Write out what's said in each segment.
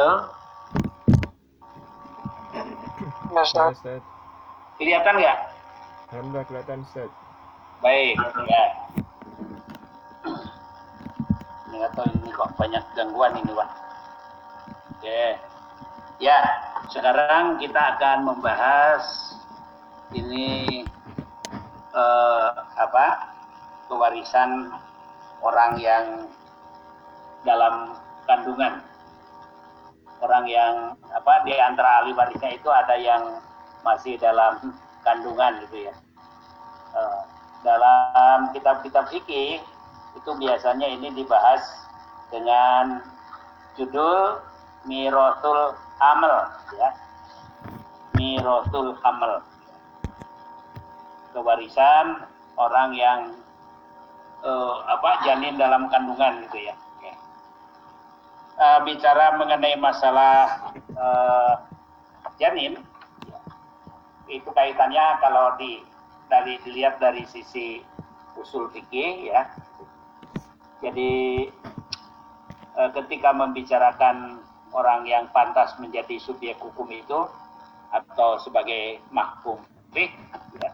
Halo, Ya, Ya, Ustaz. Kelihatan nggak? Alhamdulillah kelihatan Ustaz. Baik, ya. Ini atau ini kok banyak gangguan ini, Pak. Oke. Ya, sekarang kita akan membahas ini eh, apa? kewarisan orang yang dalam kandungan. Orang yang apa di antara ahli warisnya itu ada yang masih dalam kandungan gitu ya. Eh, dalam kitab-kitab fikih itu biasanya ini dibahas dengan judul Mirotul Amal ya. Mirotul Amal. Kewarisan orang yang eh, apa janin dalam kandungan gitu ya. Eh, bicara mengenai masalah eh, janin itu kaitannya kalau di dari dilihat dari sisi usul fikih ya. Jadi eh, ketika membicarakan orang yang pantas menjadi subjek hukum itu atau sebagai mahkum fik ya,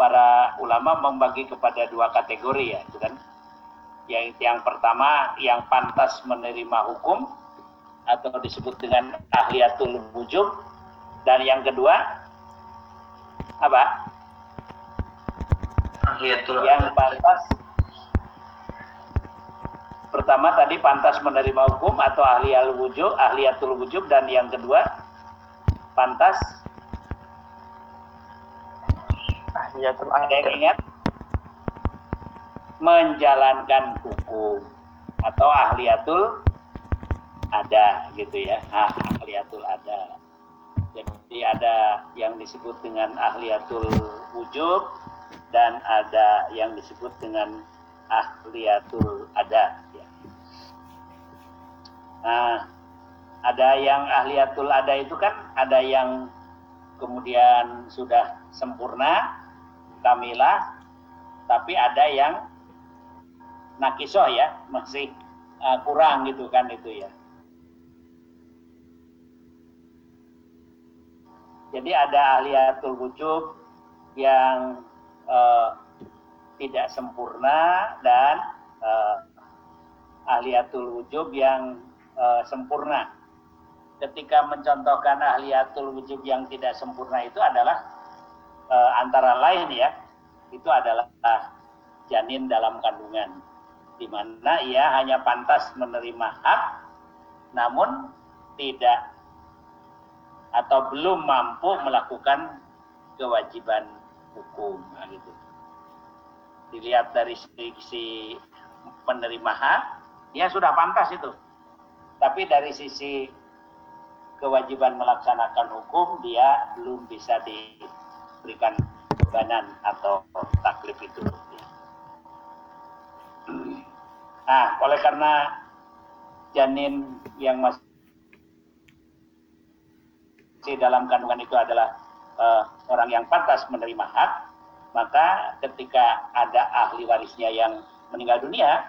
para ulama membagi kepada dua kategori ya, itu kan. Yang yang pertama yang pantas menerima hukum atau disebut dengan ahliyatul wujub. Dan yang kedua apa? Ahliyatul yang pantas pertama tadi pantas menerima hukum atau ahli al wujub ahliyatul wujub. Dan yang kedua pantas. Ahliyatul ada yang ingat menjalankan hukum. Atau ahliyatul ada gitu ya. Ah, ahliyatul ada. Jadi ada yang disebut dengan ahliyatul wujub dan ada yang disebut dengan ahliyatul ada ya. Nah, ada yang ahliyatul ada itu kan ada yang kemudian sudah sempurna kamilah tapi ada yang nakisoh ya masih uh, kurang gitu kan itu ya. Jadi ada ahliyatul wujub yang uh, tidak sempurna dan uh, ahliyatul wujub yang uh, sempurna. Ketika mencontohkan ahliyatul wujub yang tidak sempurna itu adalah uh, antara lain ya itu adalah janin dalam kandungan di mana ia hanya pantas menerima hak namun tidak atau belum mampu melakukan kewajiban hukum gitu. Dilihat dari sisi penerima hak, dia sudah pantas itu. Tapi dari sisi kewajiban melaksanakan hukum, dia belum bisa diberikan bebanan atau taklif itu. Nah, oleh karena janin yang masih dalam kandungan itu adalah uh, orang yang pantas menerima hak, maka ketika ada ahli warisnya yang meninggal dunia,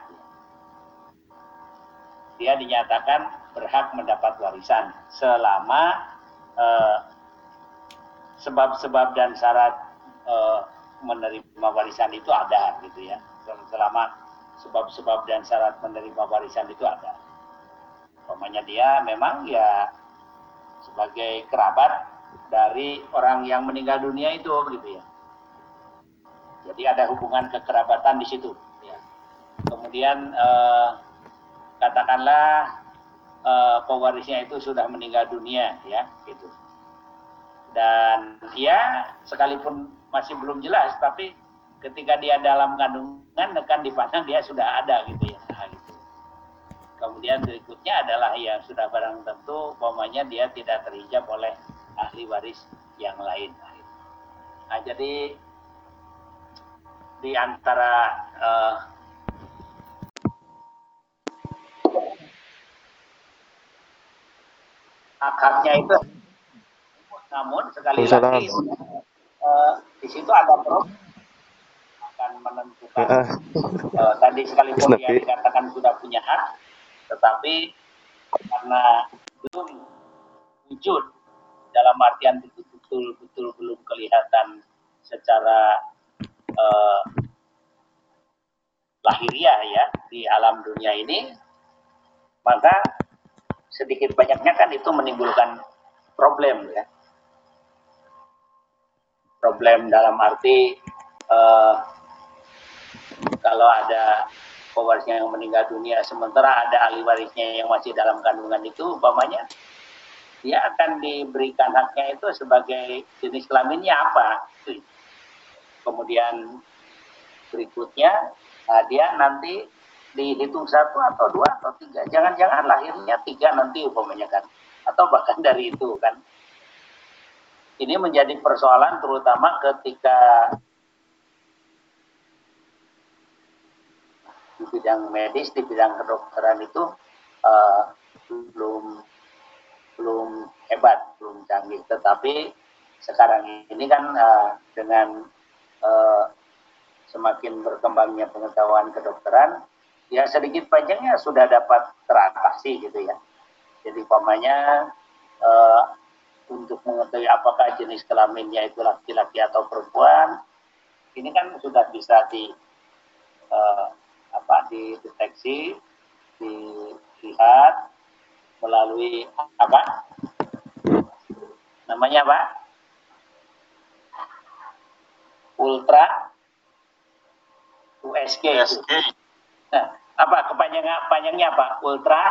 dia dinyatakan berhak mendapat warisan selama sebab-sebab uh, dan syarat uh, menerima warisan itu ada gitu ya. Selama sebab-sebab dan syarat menerima warisan itu ada. Pokoknya dia memang ya sebagai kerabat dari orang yang meninggal dunia itu gitu ya. Jadi ada hubungan kekerabatan di situ. Ya. Kemudian eh, katakanlah eh, pewarisnya itu sudah meninggal dunia ya gitu. Dan dia sekalipun masih belum jelas, tapi ketika dia dalam kandungan kan dipandang dia sudah ada gitu ya. Nah, gitu. Kemudian berikutnya adalah yang sudah barang tentu, umpamanya dia tidak terhijab oleh ahli waris yang lain. Nah, jadi di antara uh, hak-haknya itu, namun sekali lagi uh, di situ ada problem akan menentukan uh, tadi sekalipun dia dikatakan sudah punya hak, tetapi karena belum wujud dalam artian betul-betul belum kelihatan secara uh, lahiriah ya di alam dunia ini, maka sedikit banyaknya kan itu menimbulkan problem ya. Problem dalam arti uh, kalau ada pewarisnya yang meninggal dunia sementara ada ahli warisnya yang masih dalam kandungan itu umpamanya dia akan diberikan haknya itu sebagai jenis kelaminnya apa? Kemudian berikutnya nah dia nanti dihitung satu atau dua atau tiga. Jangan-jangan lahirnya tiga nanti umpamanya kan. Atau bahkan dari itu kan. Ini menjadi persoalan terutama ketika di bidang medis, di bidang kedokteran itu uh, belum belum hebat, belum canggih. Tetapi sekarang ini kan uh, dengan uh, semakin berkembangnya pengetahuan kedokteran, ya sedikit panjangnya sudah dapat teratasi gitu ya. Jadi pamannya uh, untuk mengetahui apakah jenis kelaminnya itu laki-laki atau perempuan, ini kan sudah bisa di uh, apa dideteksi, dilihat melalui apa? Namanya apa? Ultra USG. USG. Nah, apa kepanjangan panjangnya apa? Ultra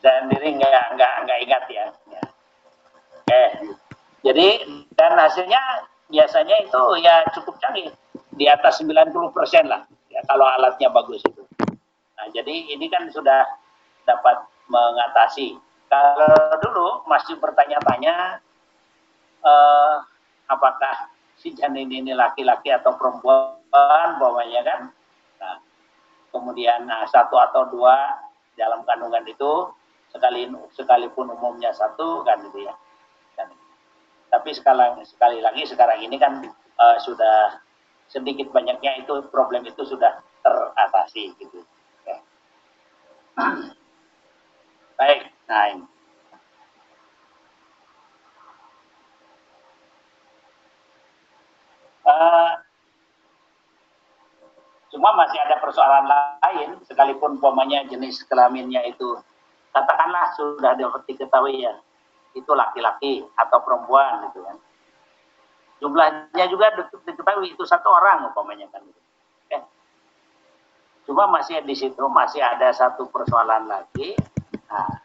dan diri nggak nggak nggak ingat ya. ya. Oke. Jadi dan hasilnya biasanya itu ya cukup canggih di atas 90 persen lah ya, kalau alatnya bagus itu. Nah, jadi ini kan sudah dapat mengatasi. Kalau dulu masih bertanya-tanya eh, apakah si janin ini laki-laki atau perempuan, bawahnya kan. Nah, kemudian nah, satu atau dua dalam kandungan itu sekali sekalipun umumnya satu kan gitu ya. Kan. Tapi sekali sekali lagi sekarang ini kan uh, sudah sedikit banyaknya itu problem itu sudah teratasi gitu. Ya. Baik, nah ini. Uh, cuma masih ada persoalan lain, sekalipun pomanya jenis kelaminnya itu katakanlah sudah diketahui ya, itu laki-laki atau perempuan gitu kan jumlahnya juga diketahui itu satu orang umpamanya kan gitu. Cuma masih di situ masih ada satu persoalan lagi. Nah,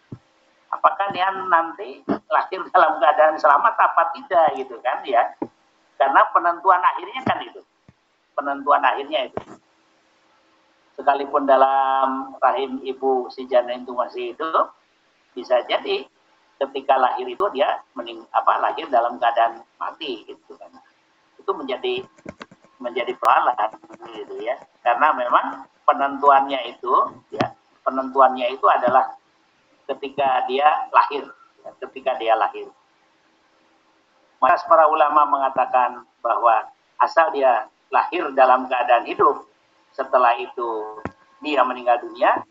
apakah dia nanti lahir dalam keadaan selamat apa tidak gitu kan ya? Karena penentuan akhirnya kan itu. Penentuan akhirnya itu. Sekalipun dalam rahim ibu si janin itu masih hidup, bisa jadi ketika lahir itu dia mening apa lahir dalam keadaan mati gitu kan. Itu menjadi menjadi peralatan gitu ya. Karena memang penentuannya itu ya penentuannya itu adalah ketika dia lahir ya, ketika dia lahir. Maka para ulama mengatakan bahwa asal dia lahir dalam keadaan hidup setelah itu dia meninggal dunia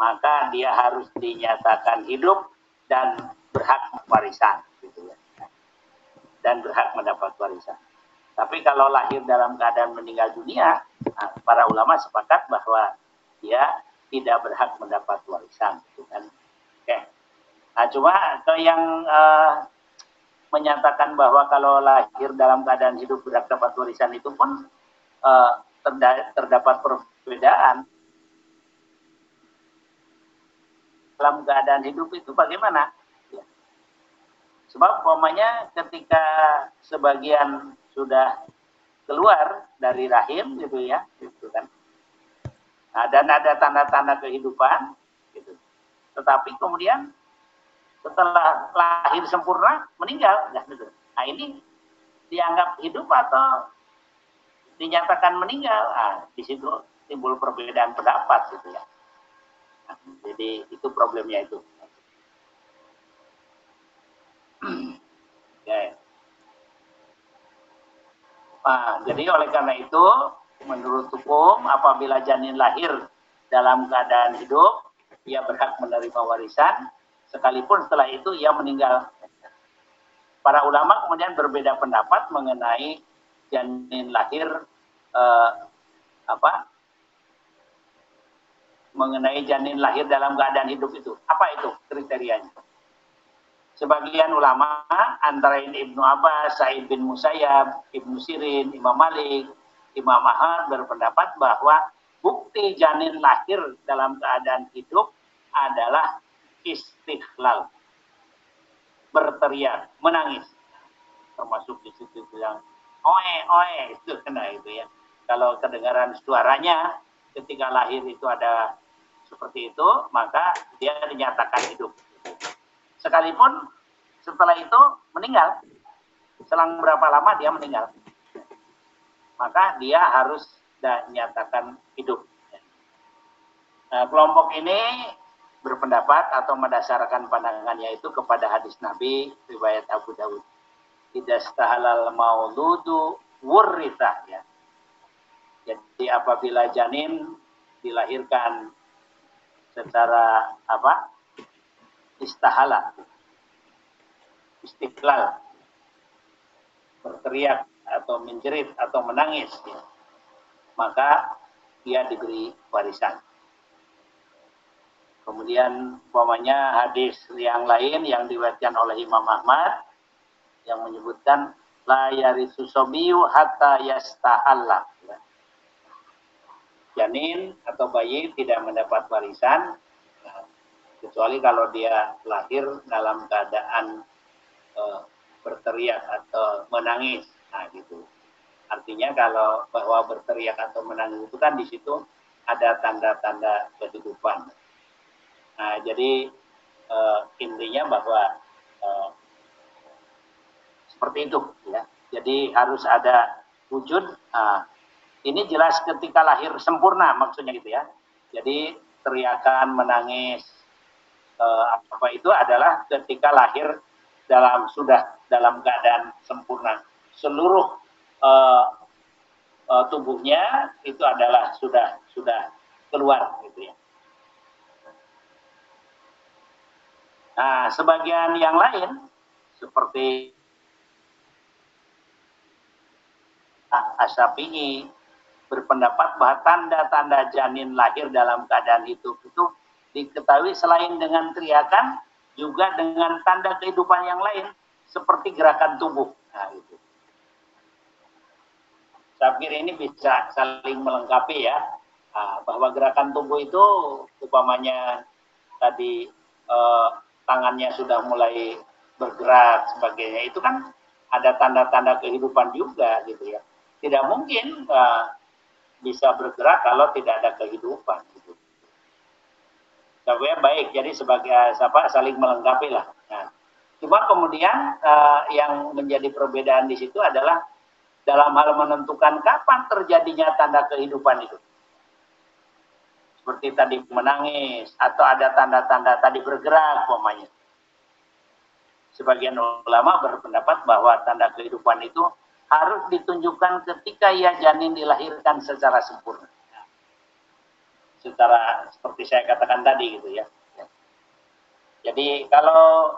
maka dia harus dinyatakan hidup dan berhak warisan gitu ya. Dan berhak mendapat warisan. Tapi kalau lahir dalam keadaan meninggal dunia, nah, para ulama sepakat bahwa dia tidak berhak mendapat warisan gitu kan. Oke. Nah, cuma ke yang uh, menyatakan bahwa kalau lahir dalam keadaan hidup berhak dapat warisan itu pun uh, terdapat perbedaan dalam keadaan hidup itu bagaimana? Ya. Sebab umpamanya ketika sebagian sudah keluar dari rahim gitu ya, gitu kan. Nah, dan ada tanda-tanda kehidupan gitu. Tetapi kemudian setelah lahir sempurna meninggal ya gitu. Nah, ini dianggap hidup atau dinyatakan meninggal. Nah, di situ timbul perbedaan pendapat gitu ya. Jadi itu problemnya itu. ya. Nah, jadi oleh karena itu, menurut hukum, apabila janin lahir dalam keadaan hidup, ia berhak menerima warisan sekalipun setelah itu ia meninggal. Para ulama kemudian berbeda pendapat mengenai janin lahir eh, apa mengenai janin lahir dalam keadaan hidup itu. Apa itu kriterianya? Sebagian ulama antara ini Ibnu Abbas, Sa'id bin Musayyab, Ibnu Sirin, Imam Malik, Imam Ahmad berpendapat bahwa bukti janin lahir dalam keadaan hidup adalah istiqlal. Berteriak, menangis. Termasuk di situ bilang, oe, oe, itu kena itu ya. Kalau kedengaran suaranya ketika lahir itu ada seperti itu, maka dia dinyatakan hidup. Sekalipun setelah itu meninggal, selang berapa lama dia meninggal, maka dia harus dinyatakan hidup. Nah, kelompok ini berpendapat atau mendasarkan pandangannya itu kepada hadis Nabi riwayat Abu Dawud. Tidak stahalal mauludu wurrita ya. Jadi apabila janin dilahirkan secara apa? istahala istiqlal berteriak atau menjerit atau menangis ya. maka dia diberi warisan Kemudian umpamanya hadis yang lain yang diwatkan oleh Imam Ahmad yang menyebutkan la yarisu sobiyu hatta yastahalla. Janin atau bayi tidak mendapat warisan kecuali kalau dia lahir dalam keadaan uh, berteriak atau menangis. Nah, gitu. Artinya kalau bahwa berteriak atau menangis itu kan di situ ada tanda-tanda kehidupan. Nah, jadi uh, intinya bahwa uh, seperti itu, ya. Jadi harus ada wujud. Uh, ini jelas ketika lahir sempurna maksudnya gitu ya. Jadi teriakan, menangis, uh, apa itu adalah ketika lahir dalam sudah dalam keadaan sempurna. Seluruh uh, uh, tubuhnya itu adalah sudah sudah keluar gitu ya. Nah, sebagian yang lain seperti Asyafi'i berpendapat bahwa tanda-tanda janin lahir dalam keadaan hidup itu diketahui selain dengan teriakan juga dengan tanda kehidupan yang lain seperti gerakan tubuh. Nah, itu. Saya kira ini bisa saling melengkapi ya, nah, bahwa gerakan tubuh itu upamanya tadi eh, tangannya sudah mulai bergerak sebagainya itu kan ada tanda-tanda kehidupan juga gitu ya tidak mungkin uh, bisa bergerak kalau tidak ada kehidupan gitu. Tapi baik jadi sebagai siapa saling melengkapi lah. Nah, cuma kemudian uh, yang menjadi perbedaan di situ adalah dalam hal menentukan kapan terjadinya tanda kehidupan itu seperti tadi menangis atau ada tanda-tanda tadi bergerak umpamanya. Sebagian ulama berpendapat bahwa tanda kehidupan itu harus ditunjukkan ketika ia janin dilahirkan secara sempurna. Secara seperti saya katakan tadi gitu ya. Jadi kalau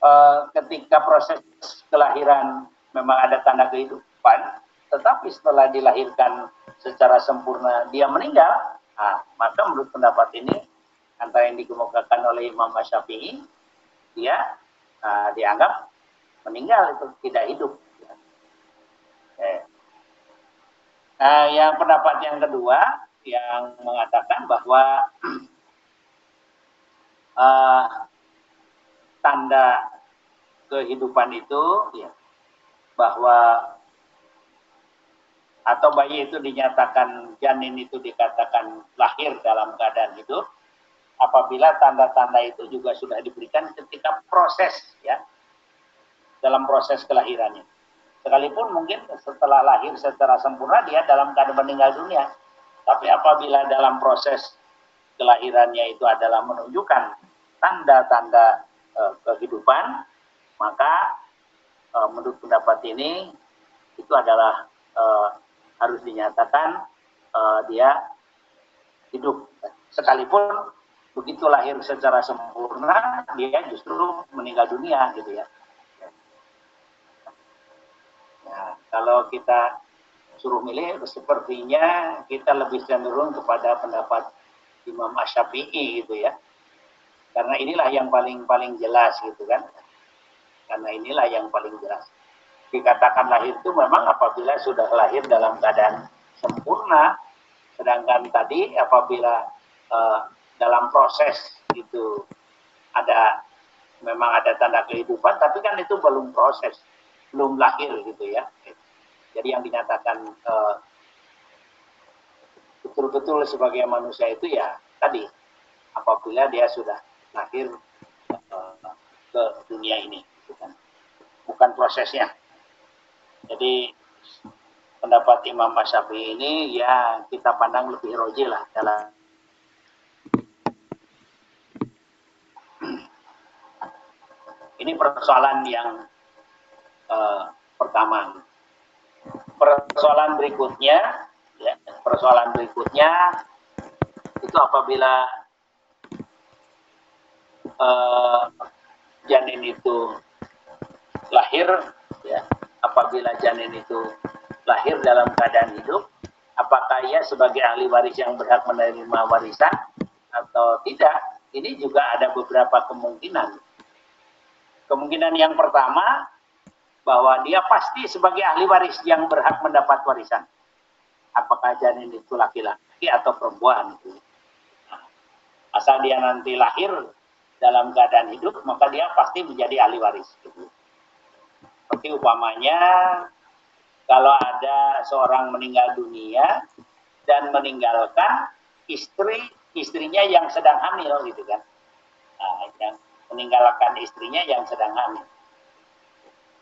e, ketika proses kelahiran memang ada tanda kehidupan, tetapi setelah dilahirkan secara sempurna dia meninggal, Nah, maka menurut pendapat ini antara yang dikemukakan oleh Imam Syafi'i, dia uh, dianggap meninggal itu tidak hidup. Eh. Nah, yang pendapat yang kedua yang mengatakan bahwa uh, tanda kehidupan itu ya bahwa atau bayi itu dinyatakan janin itu dikatakan lahir dalam keadaan hidup apabila tanda-tanda itu juga sudah diberikan ketika proses ya dalam proses kelahirannya sekalipun mungkin setelah lahir secara sempurna dia dalam keadaan meninggal dunia tapi apabila dalam proses kelahirannya itu adalah menunjukkan tanda-tanda e, kehidupan maka e, menurut pendapat ini itu adalah e, harus dinyatakan uh, dia hidup sekalipun begitu lahir secara sempurna dia justru meninggal dunia gitu ya. Nah, kalau kita suruh milih sepertinya kita lebih cenderung kepada pendapat Imam Asyafi'i gitu ya. Karena inilah yang paling paling jelas gitu kan. Karena inilah yang paling jelas. Dikatakan lahir itu memang apabila sudah lahir dalam keadaan sempurna, sedangkan tadi apabila uh, dalam proses itu ada memang ada tanda kehidupan, tapi kan itu belum proses, belum lahir gitu ya. Jadi yang dinyatakan eh, betul-betul sebagai manusia itu ya tadi apabila dia sudah lahir uh, ke dunia ini, bukan, bukan prosesnya. Jadi pendapat Imam Syafi'i ini ya kita pandang lebih roji lah dalam ini persoalan yang uh, pertama. Persoalan berikutnya, ya, persoalan berikutnya itu apabila uh, janin itu lahir, ya, apabila janin itu lahir dalam keadaan hidup, apakah ia sebagai ahli waris yang berhak menerima warisan atau tidak? Ini juga ada beberapa kemungkinan. Kemungkinan yang pertama bahwa dia pasti sebagai ahli waris yang berhak mendapat warisan. Apakah janin itu laki-laki atau perempuan itu. Asal dia nanti lahir dalam keadaan hidup, maka dia pasti menjadi ahli waris. Seperti upamanya kalau ada seorang meninggal dunia dan meninggalkan istri istrinya yang sedang hamil gitu kan. Nah, yang meninggalkan istrinya yang sedang hamil.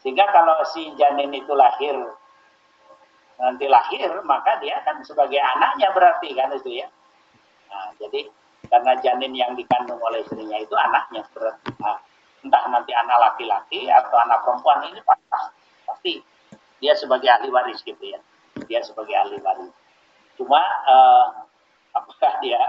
Sehingga kalau si janin itu lahir nanti lahir maka dia kan sebagai anaknya berarti kan itu ya. Nah, jadi karena janin yang dikandung oleh istrinya itu anaknya berarti. Nah, entah nanti anak laki-laki atau anak perempuan ini pasti, pasti dia sebagai ahli waris gitu ya. Dia sebagai ahli waris. Cuma eh, apakah dia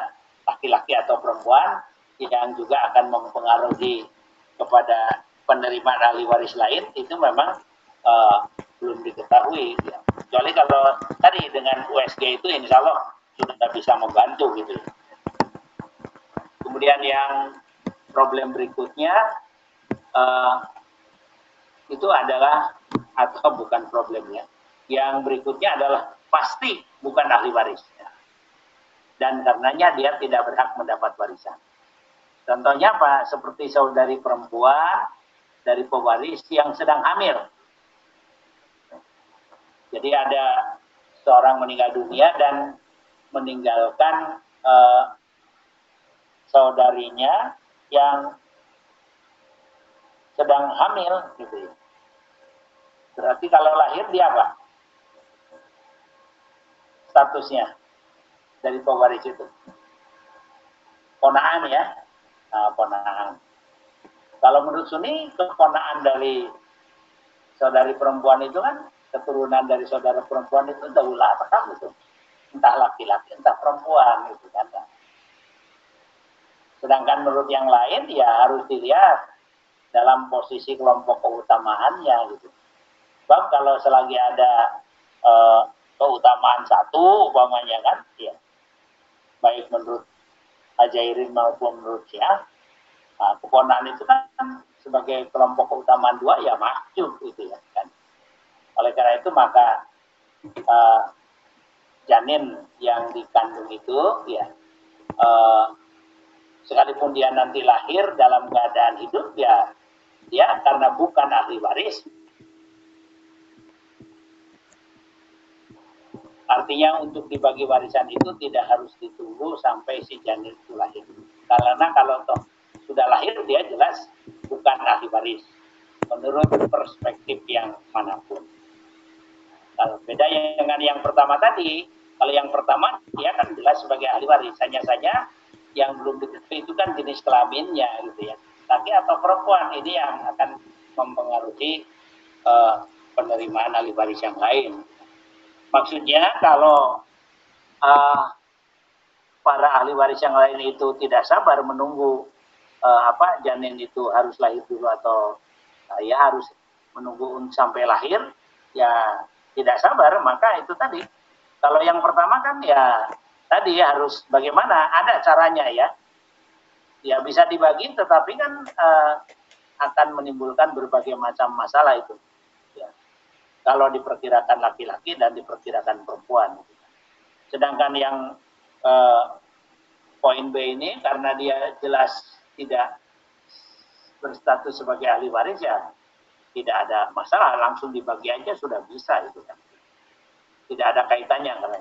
laki-laki atau perempuan yang juga akan mempengaruhi kepada penerimaan ahli waris lain itu memang uh, belum diketahui. Ya. Kecuali kalau tadi dengan USG itu insya Allah sudah bisa membantu gitu. Kemudian yang problem berikutnya uh, itu adalah atau bukan problemnya. Yang berikutnya adalah pasti bukan ahli waris. Dan karenanya dia tidak berhak mendapat warisan. Contohnya apa? Seperti saudari perempuan dari pewaris yang sedang hamil. Jadi ada seorang meninggal dunia dan meninggalkan uh, saudarinya yang sedang hamil gitu ya. Berarti kalau lahir dia apa? Statusnya dari pewaris itu. Ponaan ya, uh, ponaan. Kalau menurut Sunni, keponaan dari saudari perempuan itu kan keturunan dari saudara perempuan itu daulah apa itu entah laki-laki entah perempuan gitu kan sedangkan menurut yang lain ya harus dilihat dalam posisi kelompok keutamaannya gitu bang kalau selagi ada uh, keutamaan satu umpamanya kan ya baik menurut Ajairin maupun menurut Syiah. Nah, keponaan itu kan sebagai kelompok keutamaan dua ya maju itu ya kan. Oleh karena itu maka uh, janin yang dikandung itu ya uh, sekalipun dia nanti lahir dalam keadaan hidup ya dia karena bukan ahli waris Artinya untuk dibagi warisan itu tidak harus ditunggu sampai si janin itu lahir. Karena kalau toh sudah lahir dia jelas bukan ahli waris menurut perspektif yang mana pun. Kalau beda dengan yang pertama tadi, kalau yang pertama dia kan jelas sebagai ahli waris. Hanya saja yang belum diketahui itu kan jenis kelaminnya gitu ya. Laki atau perempuan ini yang akan mempengaruhi uh, penerimaan ahli waris yang lain. Maksudnya kalau uh, para ahli waris yang lain itu tidak sabar menunggu uh, apa janin itu harus lahir dulu atau uh, ya harus menunggu sampai lahir ya tidak sabar. Maka itu tadi. Kalau yang pertama kan ya tadi ya harus bagaimana? Ada caranya ya. Ya bisa dibagi tetapi kan uh, akan menimbulkan berbagai macam masalah itu. Ya. Kalau diperkirakan laki-laki dan diperkirakan perempuan. Sedangkan yang uh, poin B ini karena dia jelas tidak berstatus sebagai ahli waris ya tidak ada masalah langsung dibagi aja sudah bisa itu kan tidak ada kaitannya karena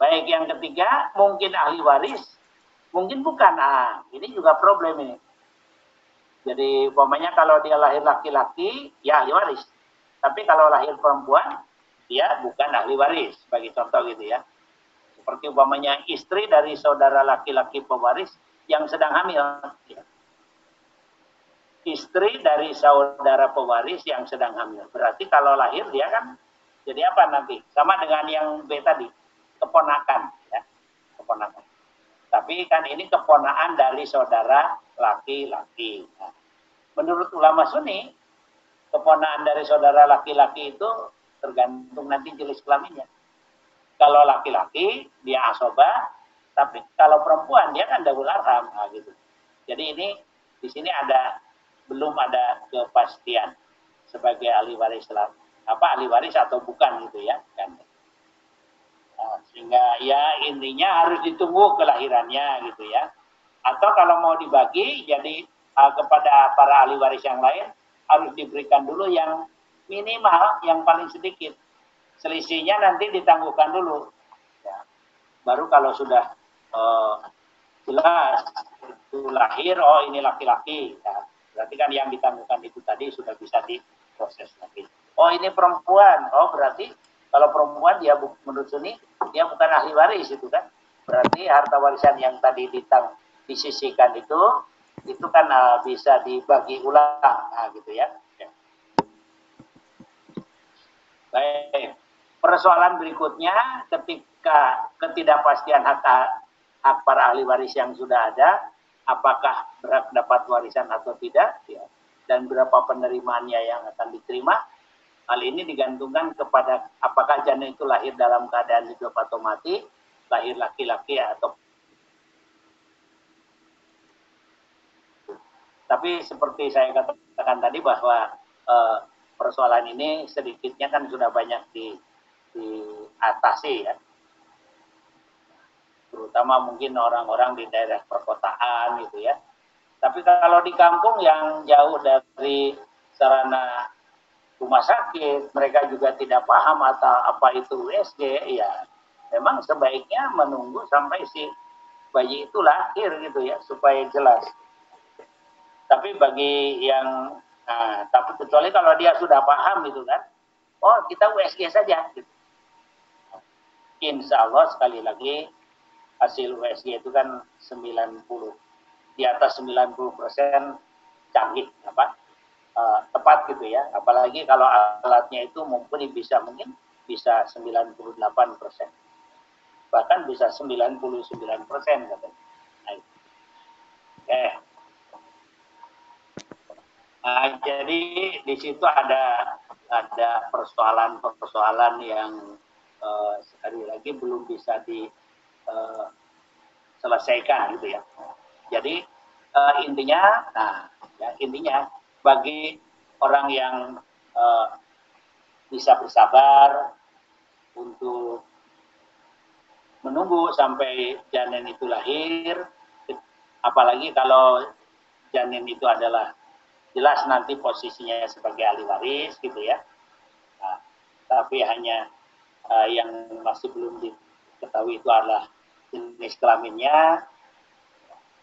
baik yang ketiga mungkin ahli waris Mungkin bukan. Ah, ini juga problem ini. Jadi umpamanya kalau dia lahir laki-laki, ya ahli waris. Tapi kalau lahir perempuan, dia bukan ahli waris. Bagi contoh gitu ya. Seperti umpamanya istri dari saudara laki-laki pewaris yang sedang hamil. Istri dari saudara pewaris yang sedang hamil. Berarti kalau lahir dia kan jadi apa nanti? Sama dengan yang B tadi, keponakan. Ya. Keponakan. Tapi kan ini keponaan dari saudara laki-laki. Nah, menurut ulama Sunni, keponaan dari saudara laki-laki itu tergantung nanti jenis kelaminnya. Kalau laki-laki dia asoba, tapi kalau perempuan dia kan double arham, nah, gitu. Jadi ini di sini ada belum ada kepastian sebagai ahli waris apa ahli waris atau bukan gitu ya kan sehingga ya intinya harus ditunggu kelahirannya gitu ya. Atau kalau mau dibagi jadi uh, kepada para ahli waris yang lain harus diberikan dulu yang minimal yang paling sedikit. Selisihnya nanti ditangguhkan dulu. Ya. Baru kalau sudah uh, jelas itu lahir, oh ini laki-laki. Ya. Berarti kan yang ditangguhkan itu tadi sudah bisa diproses lagi. Oh ini perempuan, oh berarti kalau perempuan dia menurut Sunni dia bukan ahli waris itu kan. Berarti harta warisan yang tadi ditang disisikan itu itu kan uh, bisa dibagi ulang nah, gitu ya. ya. Baik. Persoalan berikutnya ketika ketidakpastian hak hak para ahli waris yang sudah ada, apakah berhak dapat warisan atau tidak, ya, dan berapa penerimaannya yang akan diterima, Hal ini digantungkan kepada apakah janin itu lahir dalam keadaan hidup atau mati, lahir laki-laki atau Tapi seperti saya katakan tadi bahwa e, persoalan ini sedikitnya kan sudah banyak di diatasi ya. Terutama mungkin orang-orang di daerah perkotaan gitu ya. Tapi kalau di kampung yang jauh dari sarana rumah sakit, mereka juga tidak paham atau apa itu USG, ya memang sebaiknya menunggu sampai si bayi itu lahir gitu ya supaya jelas. Tapi bagi yang nah, tapi kecuali kalau dia sudah paham gitu kan, oh kita USG saja. Gitu. Insya Allah sekali lagi hasil USG itu kan 90 di atas 90 persen canggih apa uh, tepat gitu ya. Apalagi kalau alatnya itu mumpuni bisa mungkin bisa 98 persen. Bahkan bisa 99 persen katanya. Nah, eh. Nah, jadi di situ ada ada persoalan-persoalan yang uh, sekali lagi belum bisa diselesaikan uh, gitu ya. Jadi uh, intinya, nah ya, intinya bagi orang yang uh, bisa bersabar untuk menunggu sampai janin itu lahir, apalagi kalau janin itu adalah jelas nanti posisinya sebagai ahli waris gitu ya. Nah, tapi hanya uh, yang masih belum diketahui itu adalah jenis kelaminnya,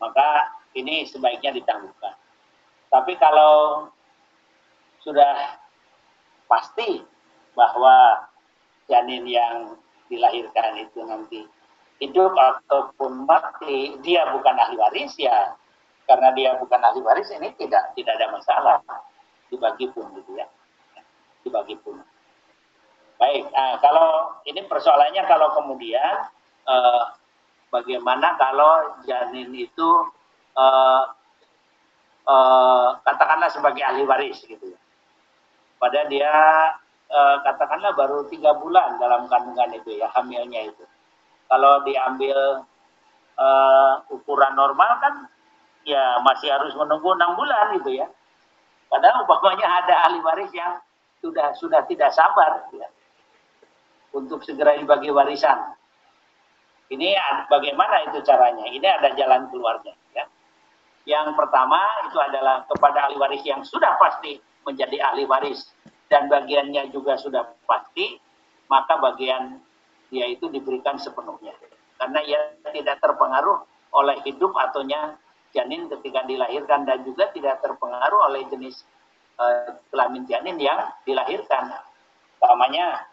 maka ini sebaiknya ditangguhkan. Tapi kalau sudah pasti bahwa janin yang dilahirkan itu nanti hidup ataupun mati, dia bukan ahli waris ya. Karena dia bukan ahli waris ini tidak tidak ada masalah dibagi pun gitu ya. Dibagi pun. Baik, nah, kalau ini persoalannya kalau kemudian eh, bagaimana kalau janin itu uh, uh, katakanlah sebagai ahli waris gitu ya. Pada dia uh, katakanlah baru tiga bulan dalam kandungan itu ya hamilnya itu. Kalau diambil uh, ukuran normal kan ya masih harus menunggu enam bulan gitu ya. Padahal umpamanya ada ahli waris yang sudah sudah tidak sabar ya, untuk segera dibagi warisan. Ini bagaimana itu caranya? Ini ada jalan keluarnya. Ya. Yang pertama itu adalah kepada ahli waris yang sudah pasti menjadi ahli waris dan bagiannya juga sudah pasti, maka bagian dia itu diberikan sepenuhnya. Karena ia tidak terpengaruh oleh hidup ataunya janin ketika dilahirkan dan juga tidak terpengaruh oleh jenis uh, kelamin janin yang dilahirkan. Umpamanya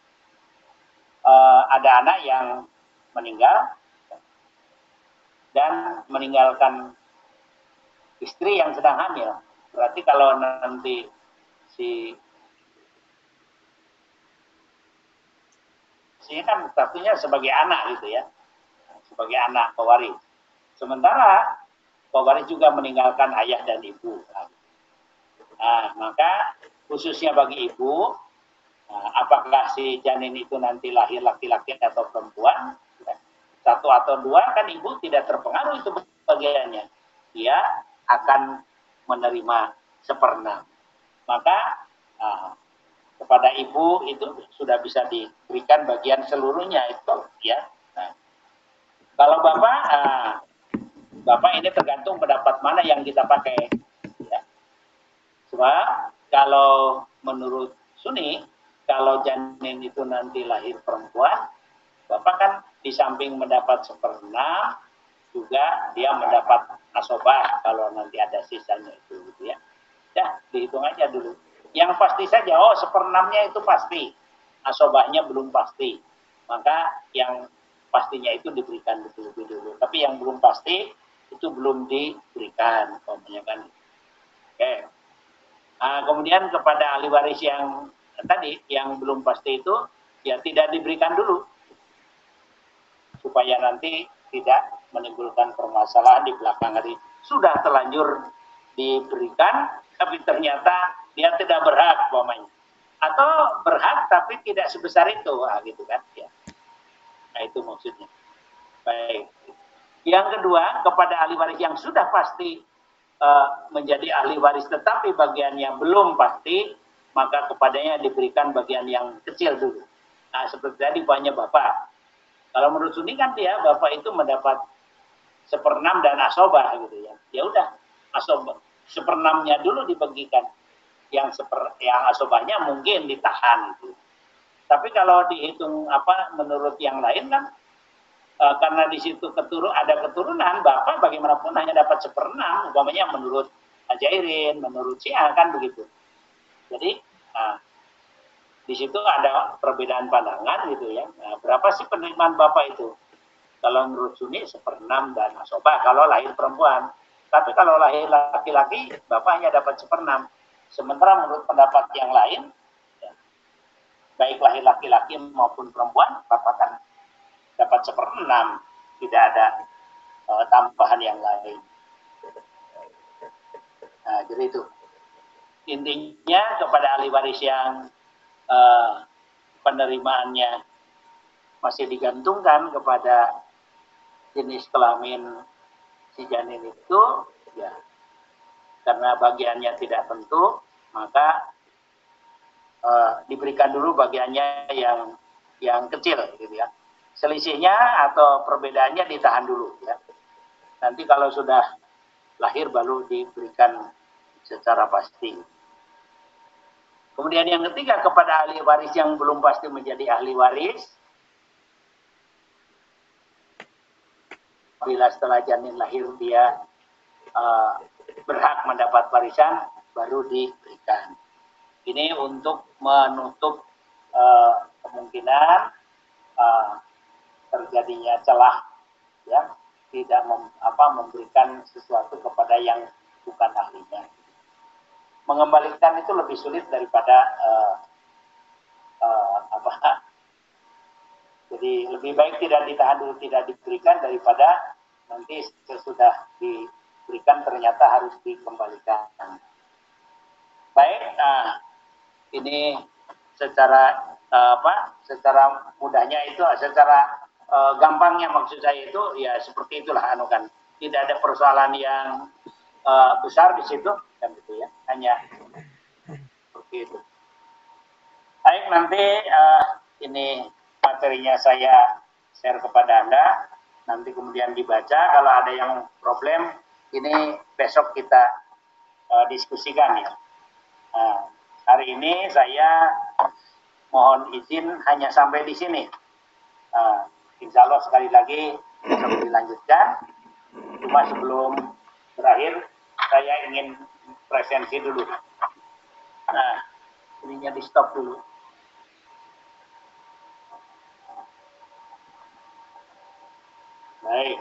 uh, ada anak yang meninggal dan meninggalkan istri yang sedang hamil. Berarti kalau nanti si si kan statusnya sebagai anak gitu ya, sebagai anak pewaris. Sementara pewaris juga meninggalkan ayah dan ibu. Nah, maka khususnya bagi ibu, nah, apakah si janin itu nanti lahir laki-laki atau perempuan, satu atau dua kan ibu tidak terpengaruh itu bagiannya. Dia akan menerima seperenam. Maka uh, kepada ibu itu sudah bisa diberikan bagian seluruhnya itu ya. Nah, kalau bapak, uh, bapak ini tergantung pendapat mana yang kita pakai. Ya. Sebab kalau menurut Sunni, kalau janin itu nanti lahir perempuan, bapak kan di samping mendapat seperenam juga dia mendapat asobah kalau nanti ada sisanya itu gitu ya. Ya, dihitung aja dulu. Yang pasti saja, oh seperenamnya itu pasti. Asobahnya belum pasti. Maka yang pastinya itu diberikan betul-betul dulu. Tapi yang belum pasti itu belum diberikan. Umpamanya kan. Oke. Nah, kemudian kepada ahli waris yang tadi, yang belum pasti itu, ya tidak diberikan dulu supaya nanti tidak menimbulkan permasalahan di belakang hari. Sudah terlanjur diberikan, tapi ternyata dia tidak berhak, umpamanya. Atau berhak tapi tidak sebesar itu, nah, gitu kan? Ya. Nah itu maksudnya. Baik. Yang kedua, kepada ahli waris yang sudah pasti uh, menjadi ahli waris, tetapi bagiannya belum pasti, maka kepadanya diberikan bagian yang kecil dulu. Nah, seperti tadi banyak bapak, kalau menurut Sunni kan dia bapak itu mendapat seperenam dan asobah gitu ya. Ya udah asobah seperenamnya dulu dibagikan. Yang seper yang asobahnya mungkin ditahan gitu. Tapi kalau dihitung apa menurut yang lain kan e, karena di situ keturun ada keturunan bapak bagaimanapun hanya dapat seperenam umpamanya menurut Ajairin, menurut Sia kan begitu. Jadi nah, di situ ada perbedaan pandangan gitu ya. Nah, berapa sih penerimaan Bapak itu? Kalau menurut Sunni seperenam dan asobah kalau lahir perempuan. Tapi kalau lahir laki-laki, Bapak hanya dapat seperenam. Sementara menurut pendapat yang lain, ya, baik lahir laki-laki maupun perempuan, Bapak kan dapat seperenam. Tidak ada uh, tambahan yang lain. Nah, jadi itu. Intinya kepada ahli waris yang uh, penerimaannya masih digantungkan kepada jenis kelamin si janin itu ya. Karena bagiannya tidak tentu maka uh, diberikan dulu bagiannya yang yang kecil gitu ya. Selisihnya atau perbedaannya ditahan dulu ya. Nanti kalau sudah lahir baru diberikan secara pasti Kemudian yang ketiga kepada ahli waris yang belum pasti menjadi ahli waris. Bila setelah janin lahir dia uh, berhak mendapat warisan baru diberikan. Ini untuk menutup uh, kemungkinan uh, terjadinya celah ya tidak mem, apa, memberikan sesuatu kepada yang bukan ahlinya mengembalikan itu lebih sulit daripada uh, uh, apa Jadi lebih baik tidak ditahan dulu, tidak diberikan daripada nanti sesudah diberikan ternyata harus dikembalikan. Baik, nah ini secara eh, apa? Secara mudahnya itu, secara eh, gampangnya maksud saya itu ya seperti itulah anu kan. Tidak ada persoalan yang eh, besar di situ kan gitu ya. Hanya seperti itu. Baik, nanti eh, ini materinya saya share kepada Anda. Nanti kemudian dibaca. Kalau ada yang problem, ini besok kita eh, diskusikan ya. Nah, hari ini saya mohon izin hanya sampai di sini. Nah, insya Allah sekali lagi besok dilanjutkan. Cuma sebelum berakhir, saya ingin presensi dulu. Nah, ininya di stop dulu. Baik.